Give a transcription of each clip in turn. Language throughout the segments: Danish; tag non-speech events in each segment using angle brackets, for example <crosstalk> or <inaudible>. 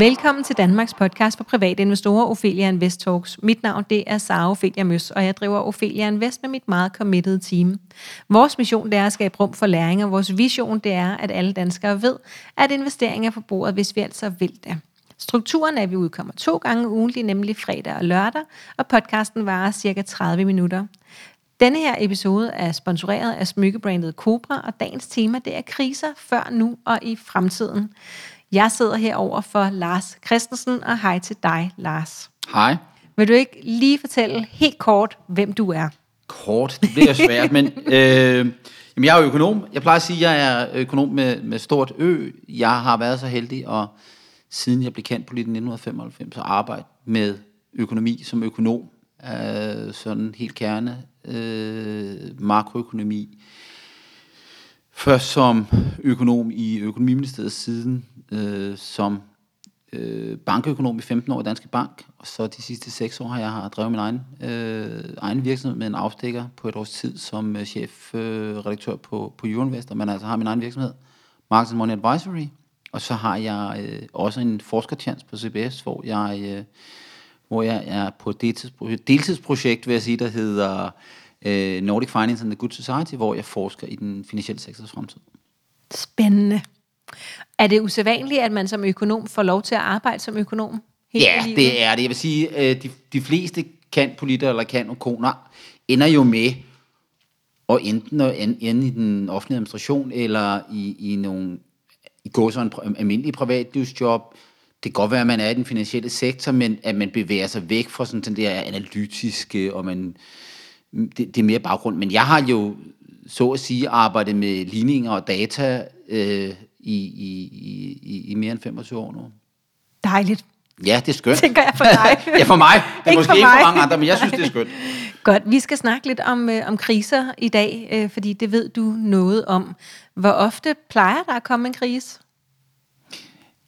Velkommen til Danmarks podcast for private investorer, Ophelia Invest Talks. Mit navn det er Sara Ophelia Møs, og jeg driver Ophelia Invest med mit meget committed team. Vores mission det er at skabe rum for læring, og vores vision det er, at alle danskere ved, at investeringer er på bordet, hvis vi altså vil det. Strukturen er, at vi udkommer to gange ugentlig, nemlig fredag og lørdag, og podcasten varer cirka 30 minutter. Denne her episode er sponsoreret af smykkebrandet Cobra, og dagens tema det er kriser før, nu og i fremtiden. Jeg sidder herover for Lars Christensen, og hej til dig, Lars. Hej. Vil du ikke lige fortælle helt kort, hvem du er? Kort, det bliver svært, men <laughs> øh, jamen, jeg er jo økonom. Jeg plejer at sige, at jeg er økonom med, med stort ø. Jeg har været så heldig, og siden jeg blev kendt på lidt 1995, at arbejde med økonomi som økonom. Øh, sådan helt kerne. Øh, makroøkonomi. Først som økonom i Økonomiministeriet siden øh, som øh, bankøkonom i 15 år i Danske Bank, og så de sidste 6 år har jeg har drevet min egen, øh, egen virksomhed med en afstikker på et års tid som øh, chefredaktør øh, på, på Euroinvestor, men altså har min egen virksomhed, Markets Money Advisory, og så har jeg øh, også en forskertjans på CBS, hvor jeg, øh, hvor jeg er på et deltidsprojekt, deltidsprojekt, vil jeg sige, der hedder øh, Nordic Finance and the Good Society, hvor jeg forsker i den finansielle sektors fremtid. Spændende. Er det usædvanligt, at man som økonom får lov til at arbejde som økonom? Hele ja, livet? det er det. Jeg vil sige, øh, de, de fleste kan politikere eller kan koner ender jo med at enten at ende i den offentlige administration eller i, i nogle i går så en almindelig privatlivsjob. Det kan godt være, at man er i den finansielle sektor, men at man bevæger sig væk fra sådan den der analytiske, og man, det, det er mere baggrund. Men jeg har jo, så at sige, arbejdet med ligninger og data øh, i, i, i, i mere end 25 år nu. Dejligt. Ja, det er skønt. Tænker jeg for dig. <laughs> ja, for mig. <laughs> Det er ikke måske for ikke for mange andre, men jeg synes, det er skønt. <laughs> Godt, vi skal snakke lidt om, øh, om kriser i dag, øh, fordi det ved du noget om. Hvor ofte plejer der at komme en krise?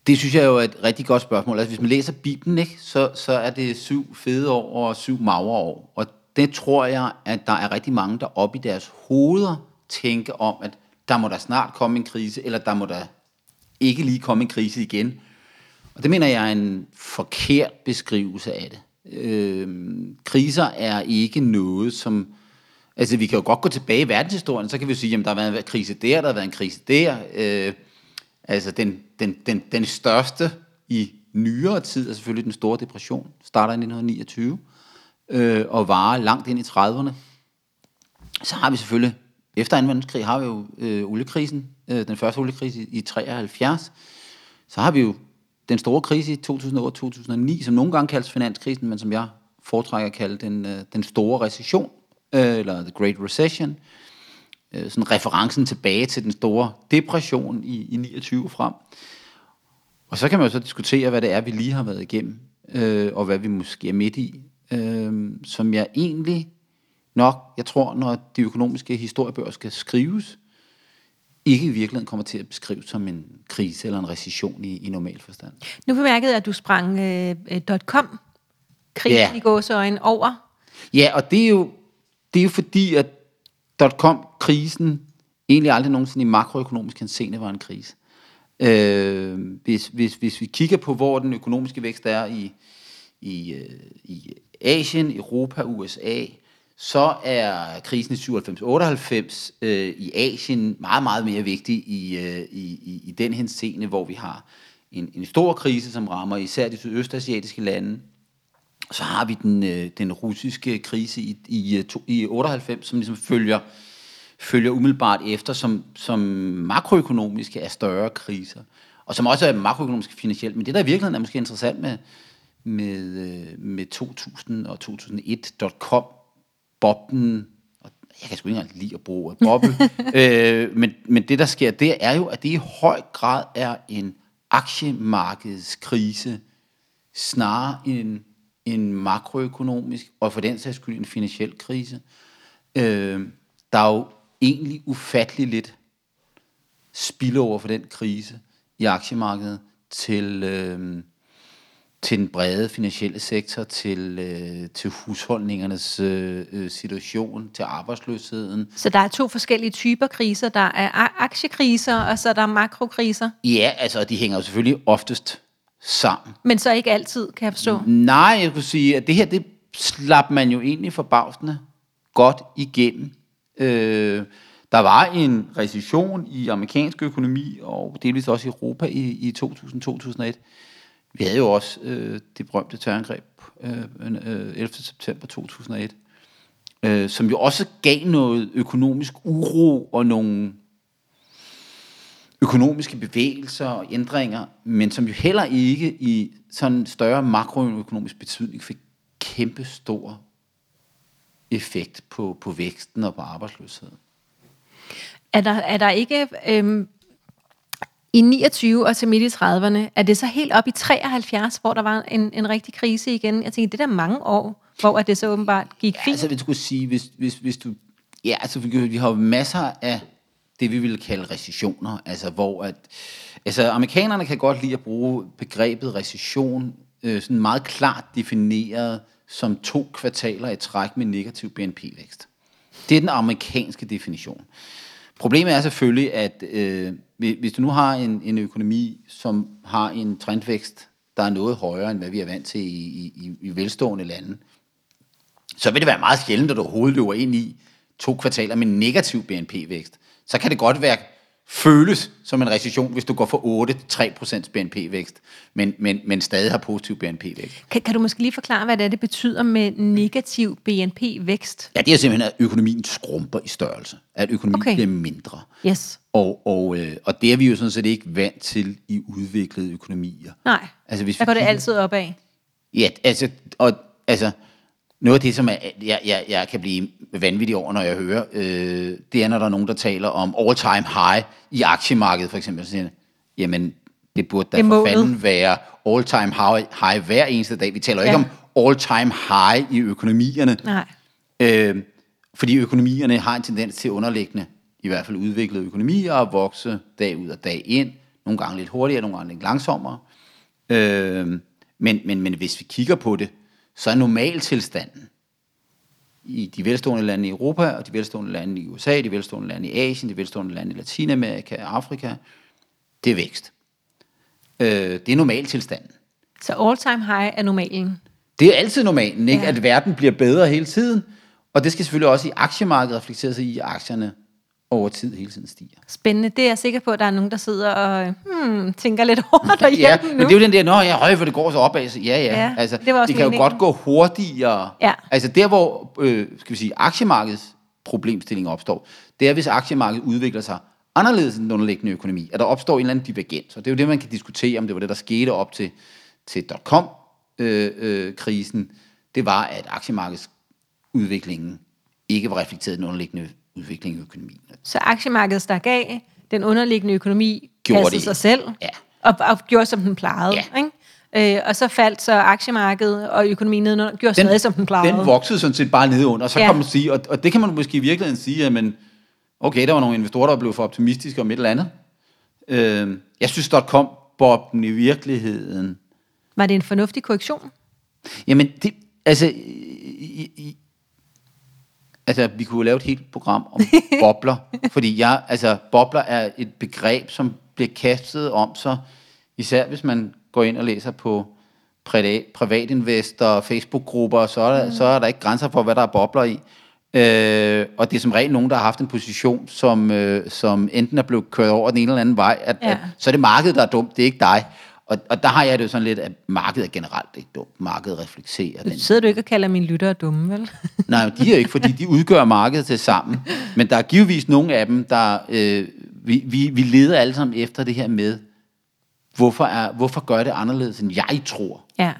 Det synes jeg jo er et rigtig godt spørgsmål. Altså, hvis man læser Bibelen, ikke, så, så er det syv fede år og syv magre år. Og det tror jeg, at der er rigtig mange, der op i deres hoveder tænker om, at der må der snart komme en krise, eller der må der ikke lige komme en krise igen. Og det mener jeg er en forkert beskrivelse af det. Øh, kriser er ikke noget, som... Altså, vi kan jo godt gå tilbage i verdenshistorien, så kan vi sige, at der har været en krise der, der har været en krise der. Øh, altså, den, den, den, den største i nyere tid er selvfølgelig den store depression, starter i 1929, øh, og varer langt ind i 30'erne. Så har vi selvfølgelig efter 2. verdenskrig har vi jo øh, oliekrisen, øh, den første oliekrise i, i 73. Så har vi jo den store krise i 2008-2009, som nogle gange kaldes finanskrisen, men som jeg foretrækker at kalde den, øh, den store recession, øh, eller the Great Recession. Øh, sådan referencen tilbage til den store depression i, i 29 frem. Og så kan man jo så diskutere, hvad det er, vi lige har været igennem, øh, og hvad vi måske er midt i, øh, som jeg egentlig nok, jeg tror, når de økonomiske historiebøger skal skrives, ikke i virkeligheden kommer til at beskrives som en krise eller en recession i, i normal forstand. Nu bemærkede jeg, at du sprang øh, .com krisen ja. i gåsøjen over. Ja, og det er jo, det er jo fordi, at .com-krisen egentlig aldrig nogensinde i makroøkonomisk henseende var en krise. Øh, hvis, hvis, hvis vi kigger på, hvor den økonomiske vækst er i, i, øh, i Asien, Europa, USA, så er krisen i 97-98 øh, i Asien meget, meget mere vigtig i, øh, i, i den henseende, hvor vi har en, en stor krise, som rammer især de sydøstasiatiske lande. Så har vi den, øh, den russiske krise i, i, øh, to, i 98, som ligesom følger, følger umiddelbart efter, som, som makroøkonomiske er større kriser, og som også er makroøkonomisk finansielt. Men det, der i virkeligheden er måske interessant med, med, øh, med 2000 og 2001.com, boblen, og jeg kan sgu ikke engang lide at bruge boble, <laughs> øh, men, men det der sker, det er jo, at det i høj grad er en aktiemarkedskrise, snarere end en makroøkonomisk, og for den sags skyld en finansiel krise. Øh, der er jo egentlig ufattelig lidt spillover for den krise i aktiemarkedet til, øh, til den brede finansielle sektor, til, øh, til husholdningernes øh, øh, situation, til arbejdsløsheden. Så der er to forskellige typer kriser. Der er aktiekriser, og så er der makrokriser? Ja, altså de hænger jo selvfølgelig oftest sammen. Men så ikke altid, kan jeg forstå. Nej, jeg kunne sige, at det her, det slap man jo egentlig forbavsende godt igennem. Øh, der var en recession i amerikansk økonomi, og delvis også i Europa i, i 2000-2001. Vi havde jo også øh, det berømte terrorangreb øh, øh, 11. september 2001, øh, som jo også gav noget økonomisk uro og nogle økonomiske bevægelser og ændringer, men som jo heller ikke i sådan større makroøkonomisk betydning fik kæmpe stor effekt på, på væksten og på arbejdsløsheden. Er der, er der ikke... Øhm, i 29 og til midt i 30'erne, er det så helt op i 73, hvor der var en, en rigtig krise igen? Jeg tænker, det er der mange år, hvor det så åbenbart gik Ja, fint. altså, hvis du skulle sige, hvis, hvis, hvis du... Ja, altså, vi, vi har jo masser af det, vi vil kalde recessioner, altså hvor at... Altså, amerikanerne kan godt lide at bruge begrebet recession øh, sådan meget klart defineret som to kvartaler i træk med negativ BNP-vækst. Det er den amerikanske definition. Problemet er selvfølgelig, at øh, hvis hvis du nu har en, en økonomi, som har en trendvækst, der er noget højere, end hvad vi er vant til i, i, i velstående lande, så vil det være meget sjældent, at du overhovedet løber ind i to kvartaler med negativ BNP-vækst. Så kan det godt være føles som en recession, hvis du går fra 8 til 3% BNP-vækst, men, men, men stadig har positiv BNP-vækst. Kan, kan du måske lige forklare, hvad det, er, det betyder med negativ BNP-vækst? Ja, det er simpelthen, at økonomien skrumper i størrelse. At økonomien Okay. bliver mindre. Yes. Og, og, øh, og det er vi jo sådan set ikke vant til i udviklede økonomier. Nej, Altså, hvis der vi går det kigger- altid opad. Ja, altså, og, altså noget af det, som jeg, jeg, jeg kan blive vanvittig over, når jeg hører, øh, det er, når der er nogen, der taler om all-time high i aktiemarkedet, for eksempel. Så siger jamen, det burde da Det for fanden være all-time high, high hver eneste dag. Vi taler Ja. ikke om all-time high i økonomierne. Nej. Øh, fordi økonomierne har en tendens til underliggende, i hvert fald udviklede økonomier, at vokse dag ud og dag ind. Nogle gange lidt hurtigere, nogle gange lidt langsommere. Øh, men, men, men hvis vi kigger på det, så er normaltilstanden i de velstående lande i Europa, og de velstående lande i USA, de velstående lande i Asien, de velstående lande i Latinamerika og Afrika, det er vækst. Øh, det er normaltilstanden. Så all time high er normalen. Det er altid normalen, ikke? Ja. At verden bliver bedre hele tiden. Og det skal selvfølgelig også i aktiemarkedet reflektere sig i, aktierne over tid hele tiden stiger. Spændende. Det er jeg sikker på, at der er nogen, der sidder og hmm, tænker lidt over derhjemme <laughs> Ja, nu. men det er jo den der, nå ja, høj, for det går så opad. Så ja, ja. Ja, altså, det var det kan jo godt gå hurtigere. Ja. Altså der, hvor øh, skal vi sige, aktiemarkedets problemstilling opstår, det er, hvis aktiemarkedet udvikler sig anderledes end den underliggende økonomi, at der opstår en eller anden divergens. Og det er jo det, man kan diskutere, om det var det, der skete op til, til dot-com-krisen. det var, at aktiemarkedsudviklingen ikke var reflekteret i den underliggende udvikling i økonomien. Så aktiemarkedet stak af, den underliggende økonomi Gjorde passede det. sig selv, Ja. og, og gjorde, som den plejede. Ja. Ikke? Øh, og så faldt så aktiemarkedet og økonomien nedenunder, gjorde den, stadig, som den plejede. Den voksede sådan set bare nedenunder, og så Ja. kan man sige, og, og det kan man måske i virkeligheden sige, at men, okay, der var nogle investorer, der blev for optimistiske om et eller andet. Øh, jeg synes, .com-boblen i virkeligheden, Var det en fornuftig korrektion? jamen det, altså, i, i, altså, vi kunne lave et helt program om <laughs> bobler, fordi jeg, altså, bobler er et begreb, som bliver kastet om sig, især hvis man går ind og læser på privat, privatinvestor, Facebook-grupper, så er, der, mm. så er der ikke grænser for, hvad der er bobler i. Øh, og det er som regel nogen, der har haft en position, som, øh, som enten er blevet kørt over den ene eller anden vej, at, Ja. at, så er det markedet, der er dumt, det er ikke dig. Og, og der har jeg det jo sådan lidt, at markedet er generelt ikke dumt. Markedet reflekterer den. Sidder du ikke og kalder mine lyttere dumme, vel? <laughs> Nej, men de er ikke, fordi de udgør markedet til sammen. Men der er givetvis nogle af dem, der... Øh, vi, vi, vi leder alle sammen efter det her med, hvorfor, er, hvorfor gør det anderledes, end jeg tror. ja.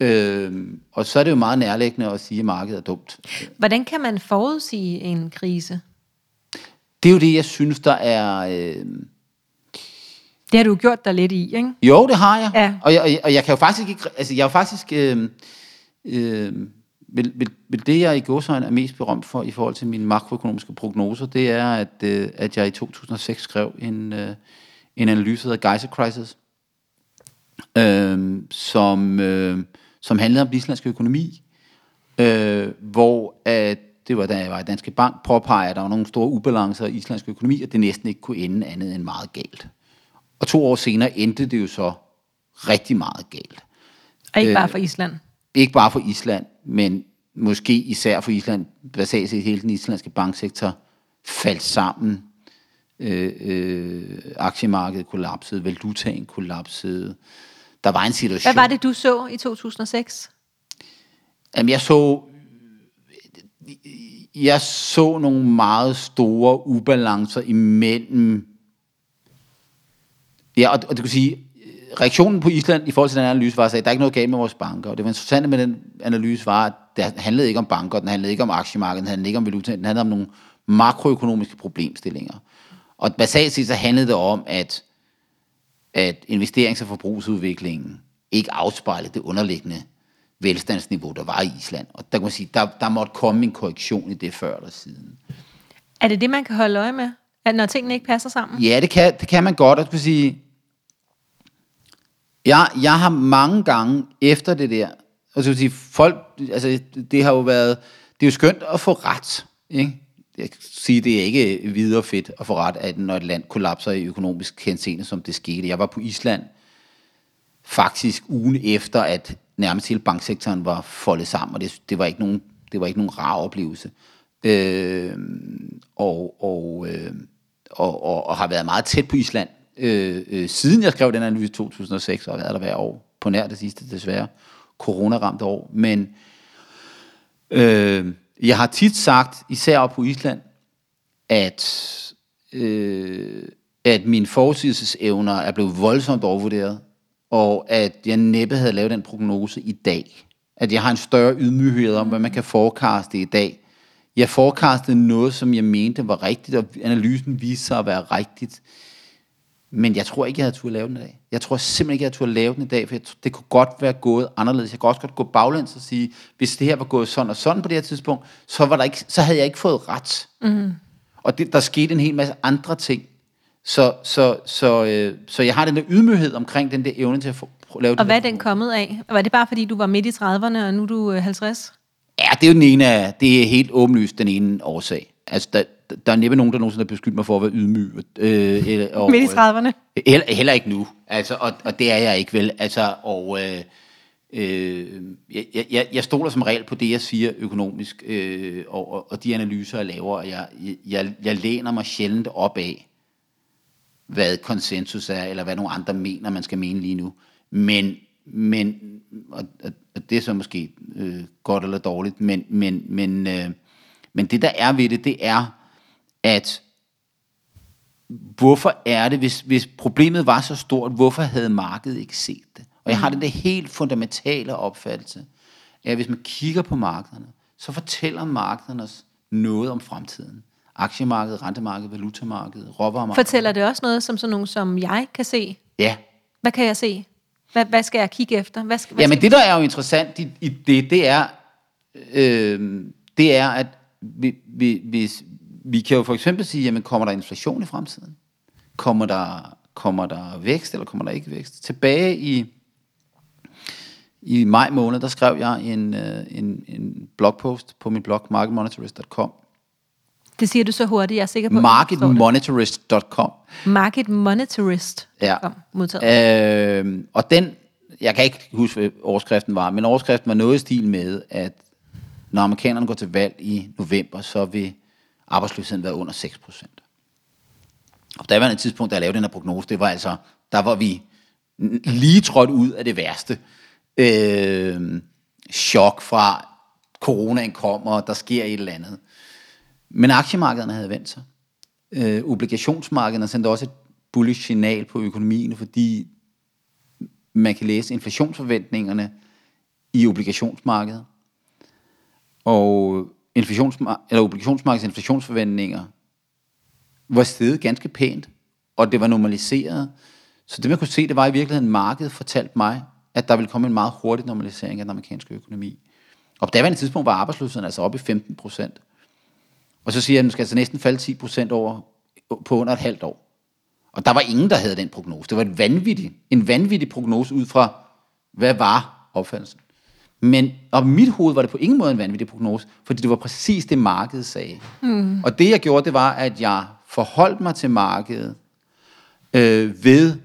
Øh, og så er det jo meget nærliggende at sige, at markedet er dumt. Hvordan kan man forudsige en krise? Det er jo det, jeg synes, der er... Øh, Det har du gjort dig lidt i, ikke? Jo, det har jeg. Ja. Og, jeg og, jeg, og jeg kan jo faktisk ikke... Altså, jeg er jo faktisk... Øh, øh, vil, vil, vil det, jeg i gåsøjne er mest berømt for i forhold til mine makroøkonomiske prognoser, det er, at, øh, at jeg i 2006 skrev en, øh, en analyse, der hedder Geyser Crisis, øh, som, øh, som handlede om den islandske økonomi, øh, hvor at, det var da jeg var i Danske Bank, påpeger, at der var nogle store ubalancer i islandsk økonomi, og det næsten ikke kunne ende andet end meget galt. Og to år senere endte det jo så rigtig meget galt. Og ikke bare for Island. Ikke bare for Island, men måske især for Island, basalt set hele den islandske banksektor faldt sammen. Øh, øh, aktiemarkedet kollapsede, valutaen kollapsede. Der var en situation... Hvad var det, du så i 2006? Jamen, jeg så... Jeg så nogle meget store ubalancer imellem... Ja, og, og det kan sige, reaktionen på Island i forhold til den analyse var, at der er ikke noget galt med vores banker. Og det var interessant med den analyse var, at det handlede ikke om banker, den handlede ikke om aktiemarkedet, den handlede ikke om valuta, den handlede om nogle makroøkonomiske problemstillinger. Og basalt set så handlede det om, at, at investerings- og forbrugsudviklingen ikke afspejlede det underliggende velstandsniveau, der var i Island. Og der kan man sige, der, der måtte komme en korrektion i det før eller siden. Er det det, man kan holde øje med? At når tingene ikke passer sammen? Ja, det kan, det kan man godt. Og sige, jeg, jeg har mange gange efter det der, altså, vil sige, folk, altså det har jo været, det er jo skønt at få ret, ikke? Jeg kan sige, det er ikke videre fedt at få ret, at når et land kollapser i økonomisk henseende, som det skete. Jeg var på Island faktisk ugen efter, at nærmest hele banksektoren var foldet sammen, og det, det, var, ikke nogen, det var ikke nogen rar oplevelse. Øh, og, og, øh, og, og, og har været meget tæt på Island, øh, øh, siden jeg skrev den analyse i 2006, og har været der hver år, på nær det sidste desværre, corona-ramt år. Men øh, jeg har tit sagt, især op på Island, at, øh, at mine forudsigelsesevner er blevet voldsomt overvurderet, og at jeg næppe havde lavet den prognose i dag. At jeg har en større ydmyghed om, hvad man kan forekaste i dag. Jeg forecastede noget, som jeg mente var rigtigt, og analysen viste sig at være rigtigt. Men jeg tror ikke, jeg havde turde lave den i dag. Jeg tror simpelthen ikke, jeg havde turde lave den i dag, for det kunne godt være gået anderledes. Jeg kunne også godt gå baglæns og sige, hvis det her var gået sådan og sådan på det her tidspunkt, så, var der ikke, så havde jeg ikke fået ret. Mm. Og det, der skete en hel masse andre ting. Så, så, så, øh, så jeg har den der ydmyghed omkring den der evne til at få, lave Og hvad er den kommet af? Var det bare fordi, du var midt i 30'erne, og nu er du 50? Ja, det er jo den ene af, det er helt åbenlyst den ene årsag. Altså, der, der er næppe nogen, der nogensinde har beskyldt mig for at være ydmyg. Øh, eller, og, Midt i 30'erne? Heller, heller ikke nu. Altså, og, og det er jeg ikke vel. Altså, og øh, øh, jeg, jeg, jeg stoler som regel på det, jeg siger økonomisk, øh, og, og, og de analyser, jeg laver. Og jeg, jeg, jeg læner mig sjældent op af, hvad konsensus er, eller hvad nogle andre mener, man skal mene lige nu. Men, men og, og det er så måske øh, godt eller dårligt, men, men, men, øh, men det, der er ved det, det er, at hvorfor er det, hvis, hvis problemet var så stort, hvorfor havde markedet ikke set det? Og jeg har den der helt fundamentale opfattelse, at hvis man kigger på markederne, så fortæller markederne os noget om fremtiden. Aktiemarkedet, rentemarkedet, valutamarkedet, råvaremarkedet. Fortæller det også noget, som sådan nogen som jeg kan se? Ja. Hvad kan jeg se? Hvad, hvad skal jeg kigge efter? Hvad skal, hvad Jamen skal det, der er jo interessant i, i det, det er, øh, det er, at vi, vi, hvis, vi kan jo for eksempel sige, jamen kommer der inflation i fremtiden? Kommer der, kommer der vækst, eller kommer der ikke vækst? Tilbage i, i maj måned, der skrev jeg en, øh, en, en blogpost på min blog, marketmonitorist.com. Det siger du så hurtigt, jeg er sikker på. Marketmonitorist.com. Marketmonitorist.com. Ja. Modtaget. Øh, og den, jeg kan ikke huske, hvad overskriften var, men overskriften var noget i stil med, at når amerikanerne går til valg i november, så vil arbejdsløsheden være under 6 procent. Og der var et tidspunkt, da jeg lavede den her prognose, det var altså, der var vi lige trådt ud af det værste. Øh, chok fra, coronaen kommer, og der sker et eller andet. Men aktiemarkederne havde vendt sig. Øh, obligationsmarkederne sendte også et bullish signal på økonomien, fordi man kan læse inflationsforventningerne i obligationsmarkedet. Og inflations, eller obligationsmarkedets inflationsforventninger var steget ganske pænt, og det var normaliseret. Så det man kunne se, det var i virkeligheden, markedet fortalte mig, at der ville komme en meget hurtig normalisering af den amerikanske økonomi. Og på daværende tidspunkt var arbejdsløsheden altså oppe i 15 procent. Og så siger jeg, at den skal altså næsten falde 10 procent over på under et halvt år. Og der var ingen, der havde den prognose. Det var en vanvittig, en vanvittig prognose ud fra, hvad var opfattelsen. Men op i mit hoved var det på ingen måde en vanvittig prognose, fordi det var præcis det, markedet sagde. Mm. Og det, jeg gjorde, det var, at jeg forholdt mig til markedet øh, ved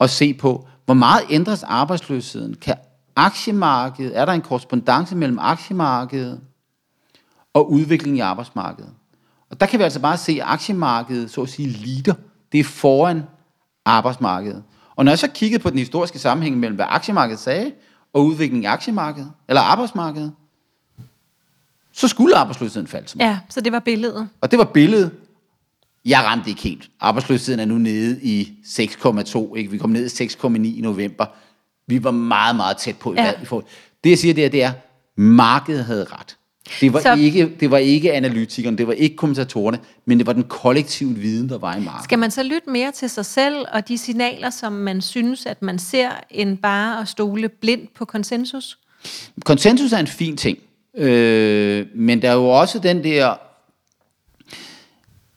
at se på, hvor meget ændres arbejdsløsheden? Kan aktiemarkedet, er der en korrespondence mellem aktiemarkedet og udviklingen i arbejdsmarkedet? Og der kan vi altså bare se, at aktiemarkedet, så at sige, lider. Det er foran arbejdsmarkedet. Og når jeg så kiggede på den historiske sammenhæng mellem, hvad aktiemarkedet sagde, og udviklingen i aktiemarkedet, eller arbejdsmarkedet, så skulle arbejdsløsheden falde. Som Ja, så det var billedet. og det var billedet. Jeg ramte ikke helt. Arbejdsløsheden er nu nede i 6,2. Ikke? Vi kom ned i 6,9 i november. Vi var meget, meget tæt på. Ja. Ja. I forhold. Det jeg siger, det er, det er, markedet havde ret. Det var, Så- ikke, det var ikke analytikerne, det var ikke kommentatorerne, men det var den kollektive viden, der var i markedet. Skal man så lytte mere til sig selv og de signaler, som man synes, at man ser, end bare at stole blindt på konsensus? Konsensus er en fin ting, øh, men der er jo også den der...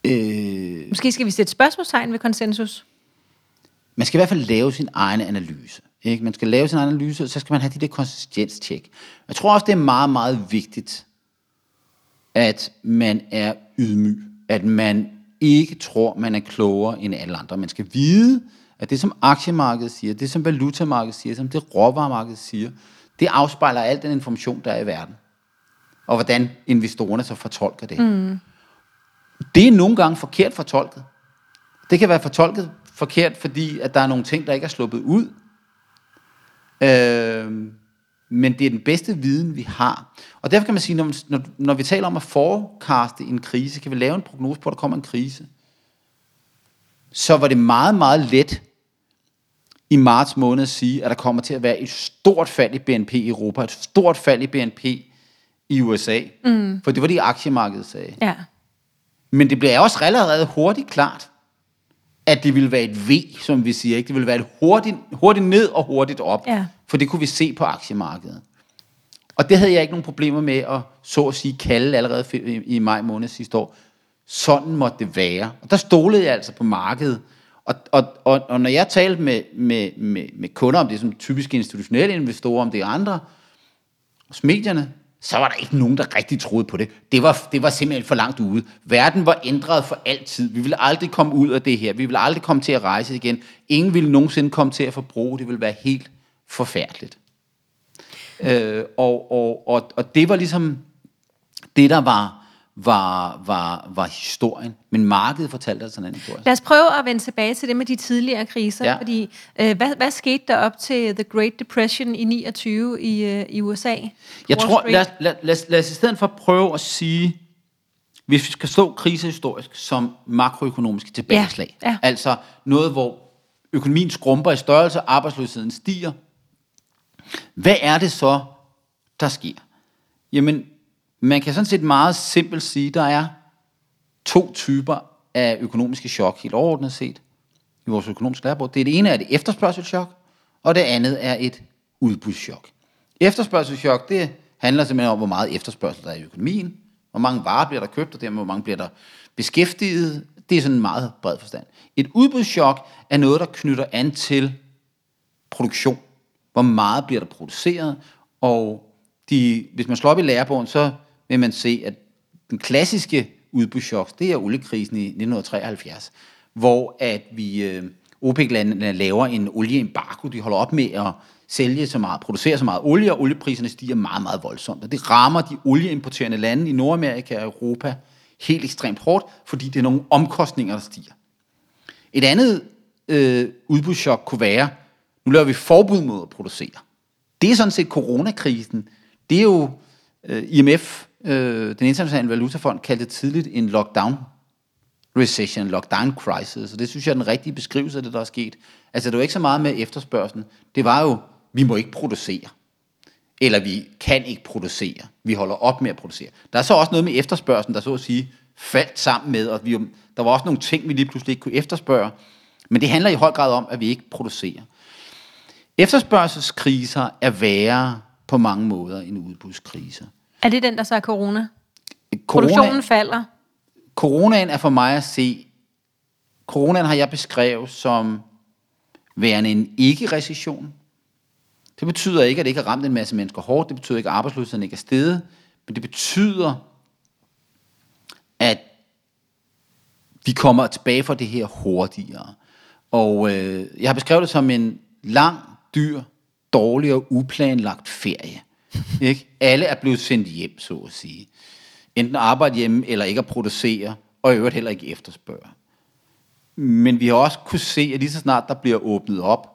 Øh, Måske skal vi sætte spørgsmålstegn ved konsensus? man skal i hvert fald lave sin egen analyse. Ikke? Man skal lave sin analyse, og så skal man have de der konsistenstjek. Jeg tror også, det er meget, meget vigtigt, at man er ydmyg. At man ikke tror, man er klogere end alle andre. Man skal vide, at det som aktiemarkedet siger, det som valutamarkedet siger, som det råvaremarkedet siger, det afspejler al den information, der er i verden. Og hvordan investorerne så fortolker det. Mm. Det er nogle gange forkert fortolket. Det kan være fortolket forkert, fordi at der er nogle ting, der ikke er sluppet ud. Øh, men det er den bedste viden, vi har. Og derfor kan man sige, når, når, når vi taler om at forekaste en krise, kan vi lave en prognose på, at der kommer en krise. Så var det meget, meget let i marts måned at sige, at der kommer til at være et stort fald i BNP i Europa, et stort fald i BNP i USA. Mm. For det var det, aktiemarkedet sagde. Ja. Men det bliver også allerede hurtigt klart, at det ville være et V, som vi siger. Ikke? Det ville være et hurtigt, hurtigt ned og hurtigt op. Ja. For det kunne vi se på aktiemarkedet. Og det havde jeg ikke nogen problemer med at, så at sige, kalde allerede i, maj måned sidste år. Sådan måtte det være. Og der stolede jeg altså på markedet. Og, og, og, og når jeg talte med, med, med, med kunder om det, som typiske institutionelle investorer, om det er andre, hos medierne, så var der ikke nogen, der rigtig troede på det. Det var, det var simpelthen for langt ude. Verden var ændret for altid. Vi ville aldrig komme ud af det her. Vi ville aldrig komme til at rejse igen. Ingen ville nogensinde komme til at forbruge. Det ville være helt forfærdeligt. Øh, og, og, og, og det var ligesom det, der var, var, var, var historien. Men markedet fortalte altså en anden historie. Lad os prøve at vende tilbage til det med de tidligere kriser, ja. Fordi øh, hvad, hvad skete der op til The Great Depression i 29 i, øh, i USA? Jeg tror, lad, os- lad, lad, os- lad os i stedet for prøve at sige, hvis vi skal stå krisehistorisk som makroøkonomiske tilbageslag, Ja, ja. altså noget, hvor økonomien skrumper i størrelse, arbejdsløsheden stiger, hvad er det så, der sker? Jamen, man kan sådan set meget simpelt sige, der er to typer af økonomiske chok, helt overordnet set, i vores økonomiske lærebog. Det, det ene er et efterspørgselschok, og det andet er et udbudschok. Efterspørgselschok, det handler simpelthen om, hvor meget efterspørgsel der er i økonomien, hvor mange varer bliver der købt, og dermed hvor mange bliver der beskæftiget. Det er sådan en meget bred forstand. Et udbudschok er noget, der knytter an til produktion. Hvor meget bliver der produceret? Og de, hvis man slår op i lærebogen, så vil man se, at den klassiske udbudschok, det er oliekrisen i 1973, hvor at vi, øh, OPEC-landene laver en olieembargo. De holder op med at sælge så meget, producere så meget olie, og oliepriserne stiger meget, meget voldsomt. Og det rammer de olieimporterende lande i Nordamerika og Europa helt ekstremt hårdt, fordi det er nogle omkostninger, der stiger. Et andet øh, udbudschok kunne være, nu laver vi forbud mod at producere. Det er sådan set coronakrisen. Det er jo øh, IMF, øh, den internationale valutafond, kaldte tidligt en lockdown recession, en lockdown crisis, og det synes jeg er den rigtige beskrivelse af det, der er sket. Altså det var ikke så meget med efterspørgselen, det var jo, vi må ikke producere. Eller vi kan ikke producere. Vi holder op med at producere. Der er så også noget med efterspørgselen, der så at sige faldt sammen med, og vi, der var også nogle ting, vi lige pludselig ikke kunne efterspørge. Men det handler i høj grad om, at vi ikke producerer. Efterspørgselskriser er værre på mange måder end udbudskriser. Er det den, der så er corona? Corona, Produktionen falder. coronaen er for mig at se, coronaen har jeg beskrevet som værende en ikke-recession. Det betyder ikke, at det ikke har ramt en masse mennesker hårdt. Det betyder ikke, at arbejdsløsheden ikke er steget. Men det betyder, at vi kommer tilbage fra det her hurtigere. Og øh, jeg har beskrevet det som en lang, dyr, dårlig og uplanlagt ferie. Ikke? Alle er blevet sendt hjem, så at sige. Enten arbejde hjemme, eller ikke at producere, og i øvrigt heller ikke efterspørge. Men vi har også kunne se, at lige så snart der bliver åbnet op,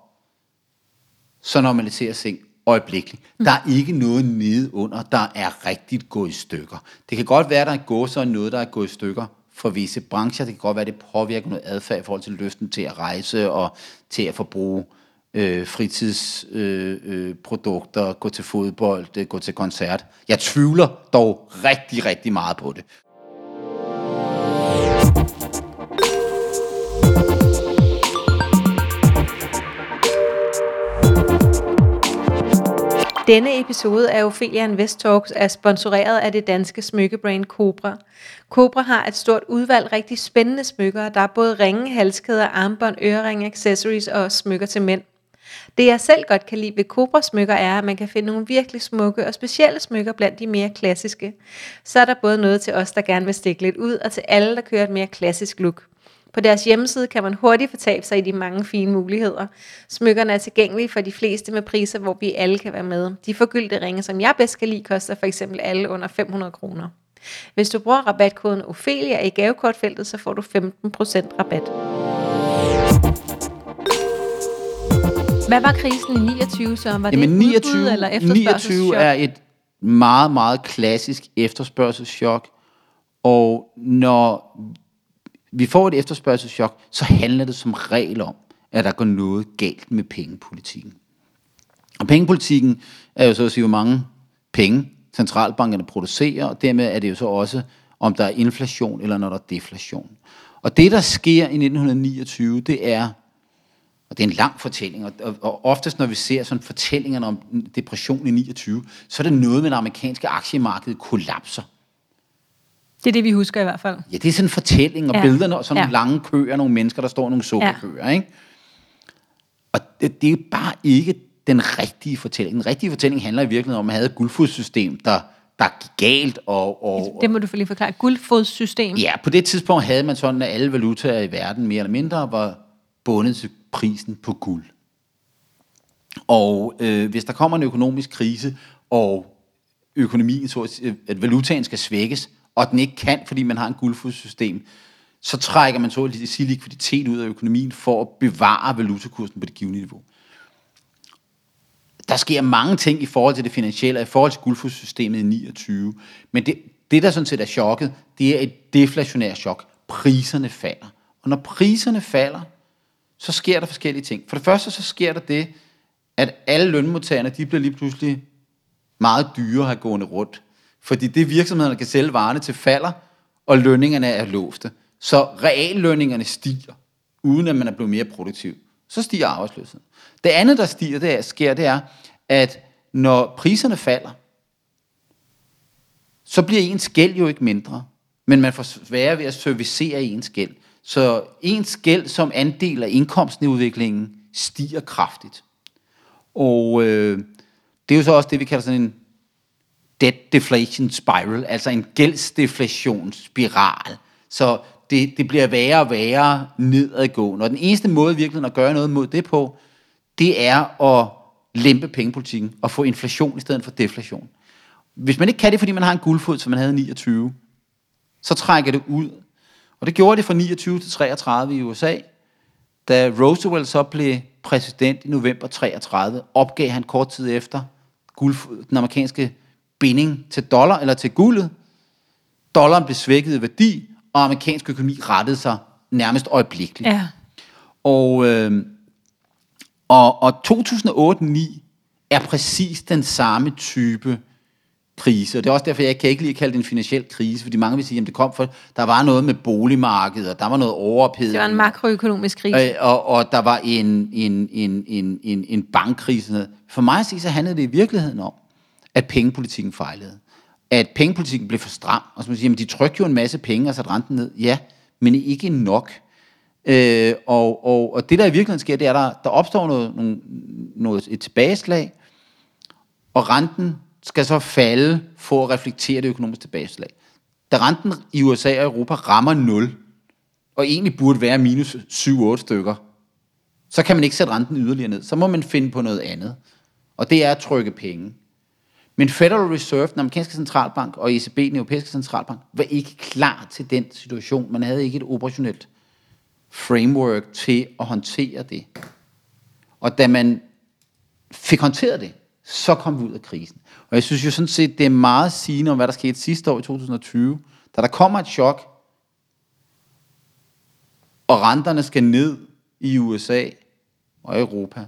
så normaliserer ting øjeblikkeligt. Mm. Der er ikke noget nede under, der er rigtigt gået i stykker. Det kan godt være, at der er gået så noget, der er gået i stykker for visse brancher. Det kan godt være, at det påvirker noget adfærd i forhold til lysten til at rejse og til at forbruge øh, fritidsprodukter, øh, øh, gå til fodbold, øh, gå til koncert. Jeg tvivler dog rigtig, rigtig meget på det. Denne episode af Ophelia Invest Talks er sponsoreret af det danske smykkebrand Cobra. Cobra har et stort udvalg rigtig spændende smykker. Der er både ringe, halskæder, armbånd, øreringe, accessories og smykker til mænd. Det jeg selv godt kan lide ved kobra-smykker er, at man kan finde nogle virkelig smukke og specielle smykker blandt de mere klassiske. Så er der både noget til os, der gerne vil stikke lidt ud, og til alle, der kører et mere klassisk look. På deres hjemmeside kan man hurtigt fortabe sig i de mange fine muligheder. Smykkerne er tilgængelige for de fleste med priser, hvor vi alle kan være med. De forgyldte ringe, som jeg bedst kan lide, koster for eksempel alle under 500 kroner. Hvis du bruger rabatkoden Ophelia i gavekortfeltet, så får du 15% rabat. Hvad var krisen i 29, så? Var det Jamen, et 29, udbud eller 29 efterspørgselschok? er et meget, meget klassisk efterspørgselschok. Og når vi får et efterspørgselschok, så handler det som regel om, at der går noget galt med pengepolitikken. Og pengepolitikken er jo så at sige, hvor mange penge centralbankerne producerer, og dermed er det jo så også, om der er inflation eller når der er deflation. Og det, der sker i 1929, det er, og det er en lang fortælling, og, og, og oftest når vi ser sådan fortællingerne om depression i 29, så er det noget med, det amerikanske aktiemarked kollapser. Det er det, vi husker i hvert fald. Ja, det er sådan en fortælling, og Ja. ja. billederne, og sådan Ja. nogle lange køer, nogle mennesker, der står nogle sukkerkøer, ikke? Og det, det er bare ikke den rigtige fortælling. Den rigtige fortælling handler i virkeligheden om, at man havde et guldfodssystem, der, der gik galt, og, og, Det må du få lige forklare. Guldfodssystem. Ja, på det tidspunkt havde man sådan, at alle valutaer i verden mere eller mindre var bundet til prisen på guld. Og øh, hvis der kommer en økonomisk krise, og økonomien, så øh, at valutaen skal svækkes, og den ikke kan, fordi man har en guldfodssystem, så trækker man så at sige likviditet ud af økonomien for at bevare valutakursen på det givende niveau. Der sker mange ting i forhold til det finansielle, og i forhold til guldfodssystemet i 29. Men det, det, der sådan set er chokket, det er et deflationært chok. Priserne falder. Og når priserne falder, så sker der forskellige ting. For det første så sker der det, at alle lønmodtagerne, de bliver lige pludselig meget dyre at have gående rundt. Fordi det virksomhederne kan sælge varerne til falder, og lønningerne er låste. Så reallønningerne stiger, uden at man er blevet mere produktiv. Så stiger arbejdsløsheden. Det andet, der stiger, det er, sker, det er, at når priserne falder, så bliver ens gæld jo ikke mindre, men man får sværere ved at servicere ens gæld. Så ens gæld som andel af indkomsten i udviklingen stiger kraftigt. Og øh, det er jo så også det, vi kalder sådan en debt deflation spiral, altså en gældsdeflationsspiral. Så det, det bliver værre og værre nedadgående. Og den eneste måde virkelig at gøre noget mod det på, det er at lempe pengepolitikken og få inflation i stedet for deflation. Hvis man ikke kan det, fordi man har en guldfod, som man havde i 29, så trækker det ud. Og det gjorde det fra 29 til 33 i USA. Da Roosevelt så blev præsident i november 33, opgav han kort tid efter guld, den amerikanske binding til dollar eller til guldet. Dollaren blev svækket i værdi, og amerikansk økonomi rettede sig nærmest øjeblikkeligt. Ja. Og, øh, og, og 2008-9 er præcis den samme type krise. Og det er også derfor, jeg kan ikke lige kalde det en finansiel krise, fordi mange vil sige, at det kom for, der var noget med boligmarkedet, og der var noget overophedning. Det var en makroøkonomisk krise. Øh, og, og der var en, en, en, en, en, en bankkrise. For mig at sige, så handlede det i virkeligheden om, at pengepolitikken fejlede. At pengepolitikken blev for stram. Og så man siger, jamen, de trykte jo en masse penge og satte renten ned. Ja, men ikke nok. Øh, og, og, og det, der i virkeligheden sker, det er, der, der opstår noget, noget, noget, et tilbageslag, og renten skal så falde for at reflektere det økonomiske tilbageslag. Da renten i USA og Europa rammer 0, og egentlig burde være minus 7-8 stykker, så kan man ikke sætte renten yderligere ned. Så må man finde på noget andet. Og det er at trykke penge. Men Federal Reserve, den amerikanske centralbank, og ECB, den europæiske centralbank, var ikke klar til den situation. Man havde ikke et operationelt framework til at håndtere det. Og da man fik håndteret det, så kom vi ud af krisen. Og jeg synes jo sådan set, det er meget sigende om, hvad der skete sidste år i 2020. Da der kommer et chok, og renterne skal ned i USA og Europa.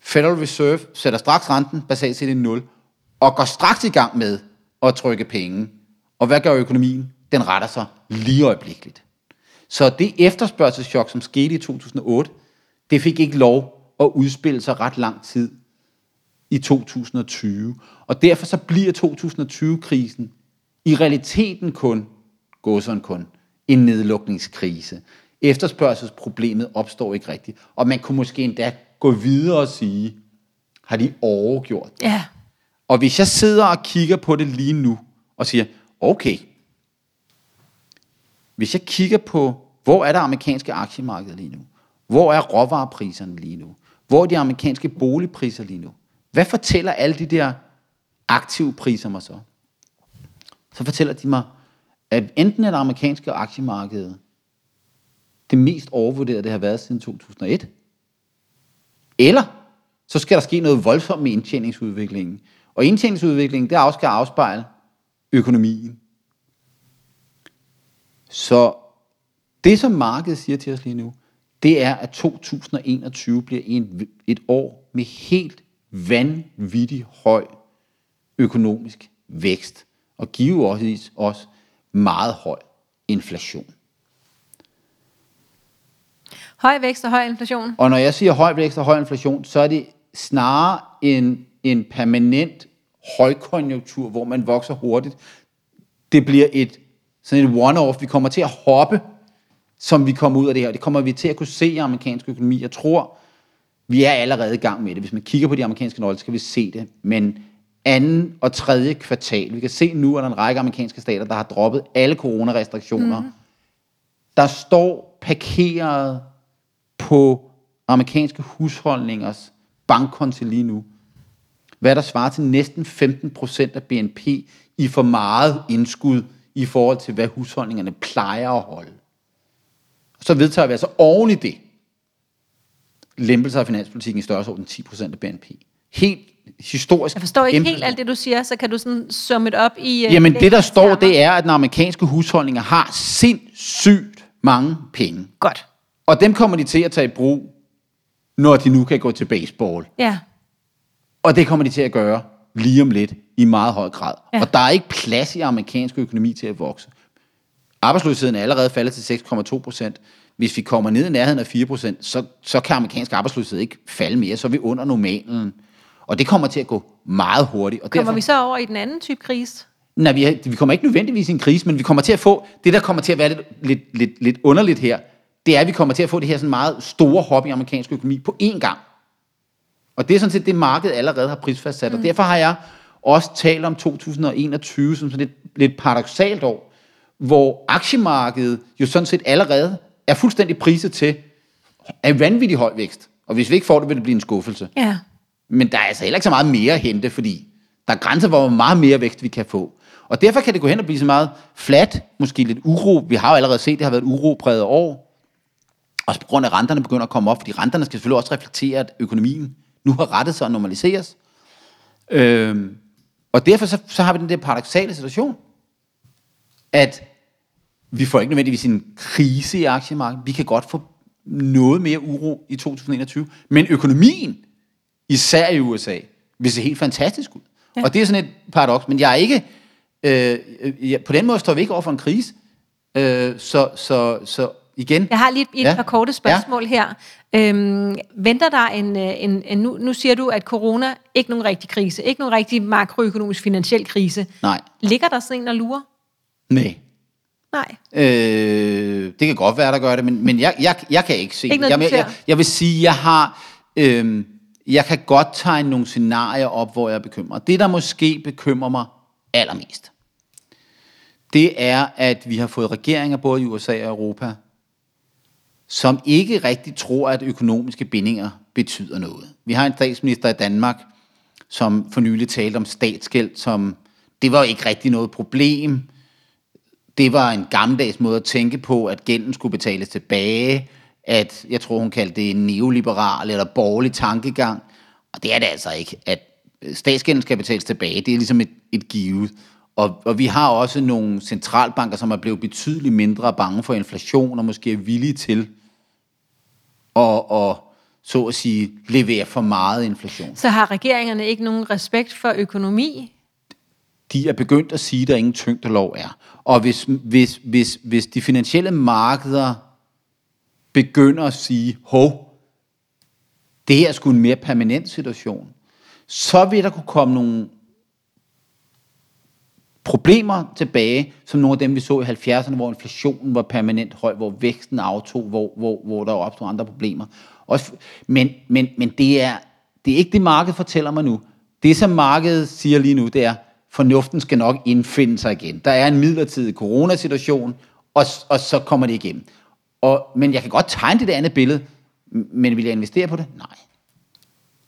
Federal Reserve sætter straks renten basalt set i 0, og går straks i gang med at trykke penge. Og hvad gør økonomien? Den retter sig lige øjeblikkeligt. Så det efterspørgselschok, som skete i 2008, det fik ikke lov at udspille sig ret lang tid i 2020. Og derfor så bliver 2020-krisen i realiteten kun, gåseren kun, en nedlukningskrise. Efterspørgselsproblemet opstår ikke rigtigt. Og man kunne måske endda gå videre og sige, har de overgjort det? Ja. Og hvis jeg sidder og kigger på det lige nu, og siger, okay, hvis jeg kigger på, hvor er det amerikanske aktiemarked lige nu? Hvor er råvarepriserne lige nu? Hvor er de amerikanske boligpriser lige nu? Hvad fortæller alle de der aktive priser mig så? Så fortæller de mig, at enten er det amerikanske aktiemarked det mest overvurderede, det har været siden 2001, eller så skal der ske noget voldsomt med indtjeningsudviklingen. Og indtjeningsudviklingen, det skal afspejle økonomien. Så det, som markedet siger til os lige nu, det er, at 2021 bliver en, et år med helt vanvittig høj økonomisk vækst, og giver også, også meget høj inflation. Høj vækst og høj inflation. Og når jeg siger høj vækst og høj inflation, så er det snarere en, en permanent højkonjunktur, hvor man vokser hurtigt. Det bliver et sådan et one-off. Vi kommer til at hoppe, som vi kommer ud af det her. Det kommer vi til at kunne se i amerikansk økonomi. Jeg tror, vi er allerede i gang med det. Hvis man kigger på de amerikanske nøgler, så kan vi se det. Men anden og tredje kvartal, vi kan se nu, at der er en række amerikanske stater, der har droppet alle coronarestriktioner. Mm. Der står parkeret på amerikanske husholdningers bankkonti lige nu, hvad der svarer til næsten 15 procent af BNP i for meget indskud i forhold til, hvad husholdningerne plejer at holde. Så vedtager vi altså oven i det lempelser af finanspolitikken i størrelsesorden 10 procent af BNP. Helt historisk. Jeg forstår ikke helt alt det, du siger, så kan du sådan summe det op i... Uh, Jamen det, der står, det er, at den amerikanske husholdninger har sindssygt mange penge. Godt. Og dem kommer de til at tage i brug, når de nu kan gå til baseball. Ja. Og det kommer de til at gøre lige om lidt i meget høj grad. Ja. Og der er ikke plads i amerikansk økonomi til at vokse. Arbejdsløsheden er allerede faldet til 6,2 procent. Hvis vi kommer ned i nærheden af 4 procent, så, så kan amerikansk arbejdsløshed ikke falde mere. Så er vi under normalen. Og det kommer til at gå meget hurtigt. Og Kommer derfor, vi så over i den anden type krise? Nej, vi, har- vi kommer ikke nødvendigvis i en krise, men vi kommer til at få, det der kommer til at være lidt, lidt, lidt, lidt underligt her, det er, at vi kommer til at få det her sådan meget store hop i amerikansk økonomi på én gang. Og det er sådan set det, markedet allerede har prisfastsat. Mm. Og derfor har jeg også talt om 2021 som sådan lidt, lidt paradoxalt år, hvor aktiemarkedet jo sådan set allerede er fuldstændig priset til af vanvittig høj vækst. Og hvis vi ikke får det, vil det blive en skuffelse. Ja. Men der er altså heller ikke så meget mere at hente, fordi der er grænser, hvor meget mere vækst vi kan få. Og derfor kan det gå hen og blive så meget flat, måske lidt uro. Vi har jo allerede set, det har været et uropræget år. Også på grund af, at renterne begynder at komme op, fordi renterne skal selvfølgelig også reflektere, at økonomien nu har rettet sig og normaliseres. Øhm, og derfor så, så har vi den der paradoxale situation, at vi får ikke nødvendigvis en krise i aktiemarkedet. Vi kan godt få noget mere uro i 2021. Men økonomien, især i USA, vil se helt fantastisk ud. Ja. Og det er sådan et paradoks. Men jeg er ikke... Øh, jeg, på den måde står vi ikke over for en krise. Øh, så, så, så igen... Jeg har lige et, et Ja. par korte spørgsmål ja. her. Øhm, venter der en, øh, en, en nu, nu siger du, at corona ikke nogen rigtig krise, ikke nogen rigtig makroøkonomisk finansiel krise. Nej. Ligger der sådan en og lurer? Nej. Nej. Øh, det kan godt være, der gør det, men, men jeg, jeg, jeg kan ikke se Ikke noget, jeg, jeg, jeg vil sige, jeg har... Øh, jeg kan godt tegne nogle scenarier op, hvor jeg er bekymret. Det, der måske bekymrer mig allermest, det er, at vi har fået regeringer både i USA og Europa, som ikke rigtig tror, at økonomiske bindinger betyder noget. Vi har en statsminister i Danmark, som for nylig talte om statsgæld, som det var ikke rigtig noget problem. Det var en gammeldags måde at tænke på, at gælden skulle betales tilbage, at jeg tror, hun kaldte det en neoliberal eller borgerlig tankegang. Og det er det altså ikke, at øh, statsgælden skal betales tilbage. Det er ligesom et, et givet. Og, og vi har også nogle centralbanker, som er blevet betydeligt mindre bange for inflation, og måske er villige til at, at så at sige, levere for meget inflation. Så har regeringerne ikke nogen respekt for økonomi? De er begyndt at sige, at der ingen tyngdelov er. Og hvis, hvis, hvis, hvis de finansielle markeder begynder at sige, hov, det her er sgu en mere permanent situation, så vil der kunne komme nogle problemer tilbage, som nogle af dem, vi så i 70'erne, hvor inflationen var permanent høj, hvor væksten aftog, hvor, hvor, hvor der opstod andre problemer. Også, men men, men det, er, det er ikke det, markedet fortæller mig nu. Det, som markedet siger lige nu, det er, fornuften skal nok indfinde sig igen. Der er en midlertidig coronasituation, og, og så kommer det igennem. Og, men jeg kan godt tegne det andet billede, men vil jeg investere på det? Nej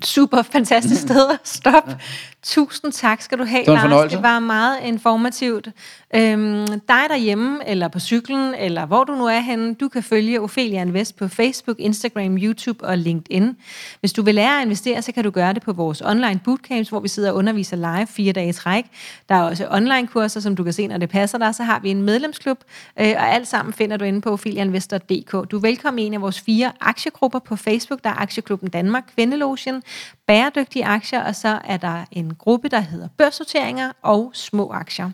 super fantastisk sted at stoppe. Tusind tak skal du have, det Lars. Det var meget informativt. Øhm, dig derhjemme, eller på cyklen, eller hvor du nu er henne, du kan følge Ophelia Invest på Facebook, Instagram, YouTube og LinkedIn. Hvis du vil lære at investere, så kan du gøre det på vores online bootcamps, hvor vi sidder og underviser live fire dage i træk. Der er også online-kurser, som du kan se, når det passer dig. Så har vi en medlemsklub, øh, og alt sammen finder du inde på opheliainvestor.dk. Du er velkommen i en af vores fire aktiegrupper på Facebook. Der er Aktieklubben Danmark, Kvindelogen, Bæredygtige Aktier, og så er der en gruppe, der hedder Børssorteringer og Små Aktier.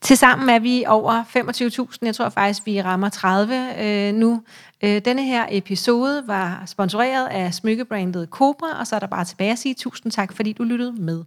Tilsammen er vi over 25.000. Jeg tror faktisk, vi rammer 30 øh, nu. Øh, denne her episode var sponsoreret af smykkebrandet Cobra, og så er der bare tilbage at sige tusind tak, fordi du lyttede med.